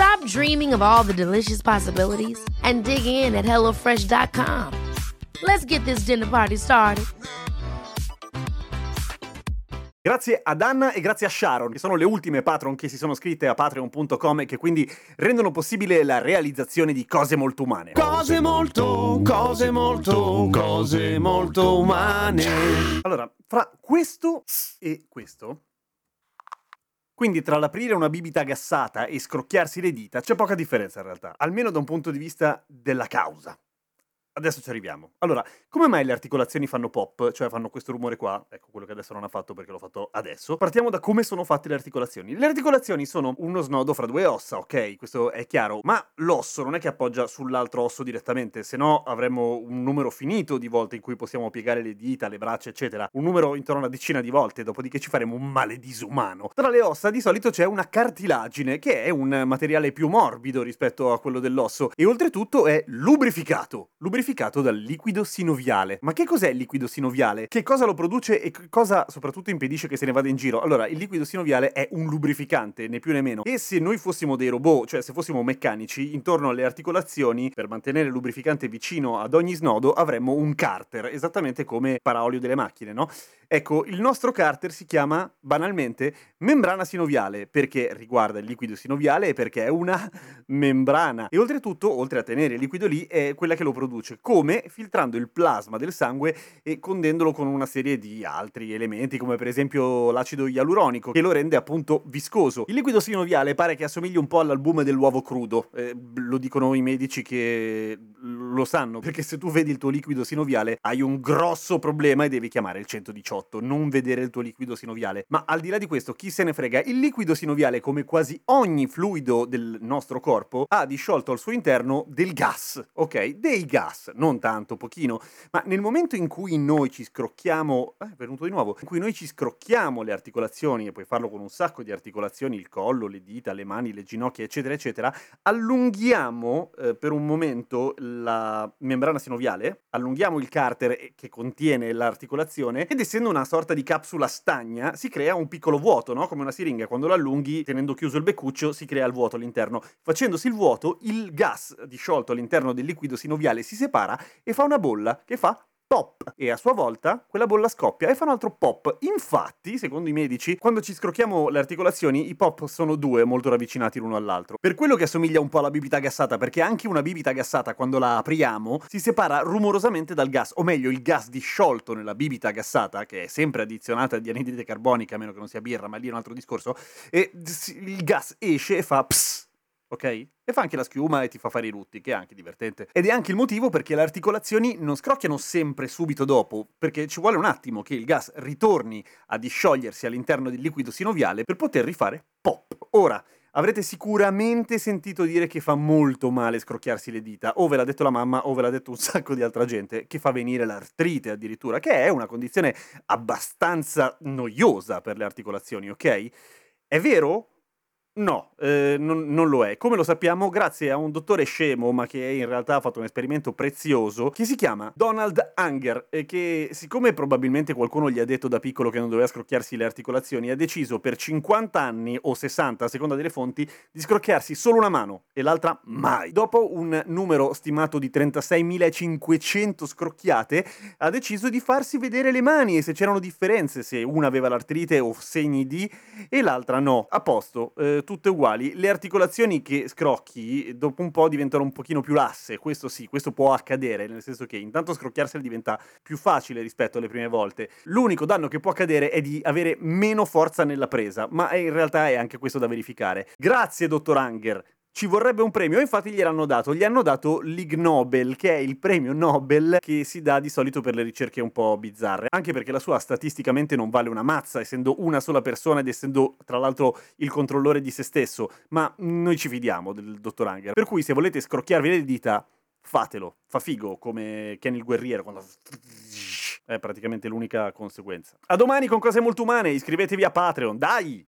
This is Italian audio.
Stop dreaming of all the delicious possibilities and dig in at HelloFresh.com. Let's get this dinner party started. Grazie ad Anna e grazie a Sharon, che sono le ultime patron che si sono iscritte a patreon.com e che quindi rendono possibile la realizzazione di cose molto umane. Cose molto, cose molto, cose molto umane. Allora, fra questo e questo, quindi tra l'aprire una bibita gassata e scrocchiarsi le dita c'è poca differenza in realtà, almeno da un punto di vista della causa. Adesso ci arriviamo. Allora, come mai le articolazioni fanno pop, cioè fanno questo rumore qua? Ecco, quello che adesso non ha fatto perché l'ho fatto adesso. Partiamo da come sono fatte le articolazioni. Le articolazioni sono uno snodo fra due ossa, ok? Questo è chiaro, ma l'osso non è che appoggia sull'altro osso direttamente, se no avremmo un numero finito di volte in cui possiamo piegare le dita, le braccia, eccetera. Un numero intorno a una decina di volte, dopodiché ci faremo un male disumano. Tra le ossa di solito c'è una cartilagine, che è un materiale più morbido rispetto a quello dell'osso, e oltretutto è lubrificato. Lubrificato dal liquido sinoviale. Ma che cos'è il liquido sinoviale? Che cosa lo produce e cosa soprattutto impedisce che se ne vada in giro? Allora, il liquido sinoviale è un lubrificante, né più né meno. E se noi fossimo dei robot, cioè se fossimo meccanici, intorno alle articolazioni, per mantenere il lubrificante vicino ad ogni snodo, avremmo un carter, esattamente come paraolio delle macchine, no? Ecco, il nostro carter si chiama banalmente membrana sinoviale perché riguarda il liquido sinoviale e perché è una membrana. E oltretutto, oltre a tenere il liquido lì, è quella che lo produce. Come? Filtrando il plasma del sangue e condendolo con una serie di altri elementi, come per esempio l'acido ialuronico, che lo rende appunto viscoso. Il liquido sinoviale pare che assomigli un po' all'albume dell'uovo crudo. Eh, lo dicono i medici che lo sanno, perché se tu vedi il tuo liquido sinoviale hai un grosso problema e devi chiamare il 118 non vedere il tuo liquido sinoviale. Ma al di là di questo, chi se ne frega? Il liquido sinoviale, come quasi ogni fluido del nostro corpo, ha disciolto al suo interno del gas, ok? Dei gas, non tanto, pochino, ma nel momento in cui noi ci scrocchiamo, eh, è venuto di nuovo, in cui noi ci scrocchiamo le articolazioni, e puoi farlo con un sacco di articolazioni, il collo, le dita, le mani, le ginocchia, eccetera, eccetera, allunghiamo eh, per un momento la membrana sinoviale, allunghiamo il carter che contiene l'articolazione ed essendo una sorta di capsula stagna, si crea un piccolo vuoto, no? Come una siringa. Quando lo allunghi, tenendo chiuso il beccuccio, si crea il vuoto all'interno. Facendosi il vuoto, il gas disciolto all'interno del liquido sinoviale si separa e fa una bolla che fa pop e a sua volta quella bolla scoppia e fa un altro pop. Infatti, secondo i medici, quando ci scrocchiamo le articolazioni, i pop sono due molto ravvicinati l'uno all'altro. Per quello che assomiglia un po' alla bibita gassata, perché anche una bibita gassata quando la apriamo si separa rumorosamente dal gas, o meglio il gas disciolto nella bibita gassata, che è sempre addizionata di anidride carbonica, a meno che non sia birra, ma lì è un altro discorso, e il gas esce e fa pss ok? E fa anche la schiuma e ti fa fare i rutti, che è anche divertente. Ed è anche il motivo perché le articolazioni non scrocchiano sempre subito dopo, perché ci vuole un attimo che il gas ritorni a disciogliersi all'interno del liquido sinoviale per poter rifare pop. Ora, avrete sicuramente sentito dire che fa molto male scrocchiarsi le dita, o ve l'ha detto la mamma o ve l'ha detto un sacco di altra gente, che fa venire l'artrite addirittura, che è una condizione abbastanza noiosa per le articolazioni, ok? È vero? No, eh, non, non, lo è. Come lo sappiamo? Grazie a un dottore scemo, ma che in realtà ha fatto un esperimento prezioso, che si chiama Donald Unger, e che, siccome probabilmente qualcuno gli ha detto da piccolo che non doveva scrocchiarsi le articolazioni, ha deciso per 50 anni o 60, a seconda delle fonti, di scrocchiarsi solo una mano e l'altra mai. Dopo un numero stimato di 36.500 scrocchiate, ha deciso di farsi vedere le mani e se c'erano differenze, se una aveva l'artrite o segni di e l'altra no. A posto. Eh, tutte uguali. Le articolazioni che scrocchi dopo un po' diventano un pochino più lasse, questo sì, questo può accadere, nel senso che intanto scrocchiarsele diventa più facile rispetto alle prime volte. L'unico danno che può accadere è di avere meno forza nella presa, ma in realtà è anche questo da verificare. Grazie, dottor Anger. Ci vorrebbe un premio, infatti gliel'hanno dato. Gli hanno dato l'Ig Nobel, che è il premio Nobel che si dà di solito per le ricerche un po' bizzarre, anche perché la sua statisticamente non vale una mazza, essendo una sola persona ed essendo tra l'altro il controllore di se stesso, ma noi ci fidiamo del dottor Anger. Per cui se volete scrocchiarvi le dita, fatelo, fa figo come Ken il guerriero quando è praticamente l'unica conseguenza. A domani con cose molto umane, iscrivetevi a Patreon, dai!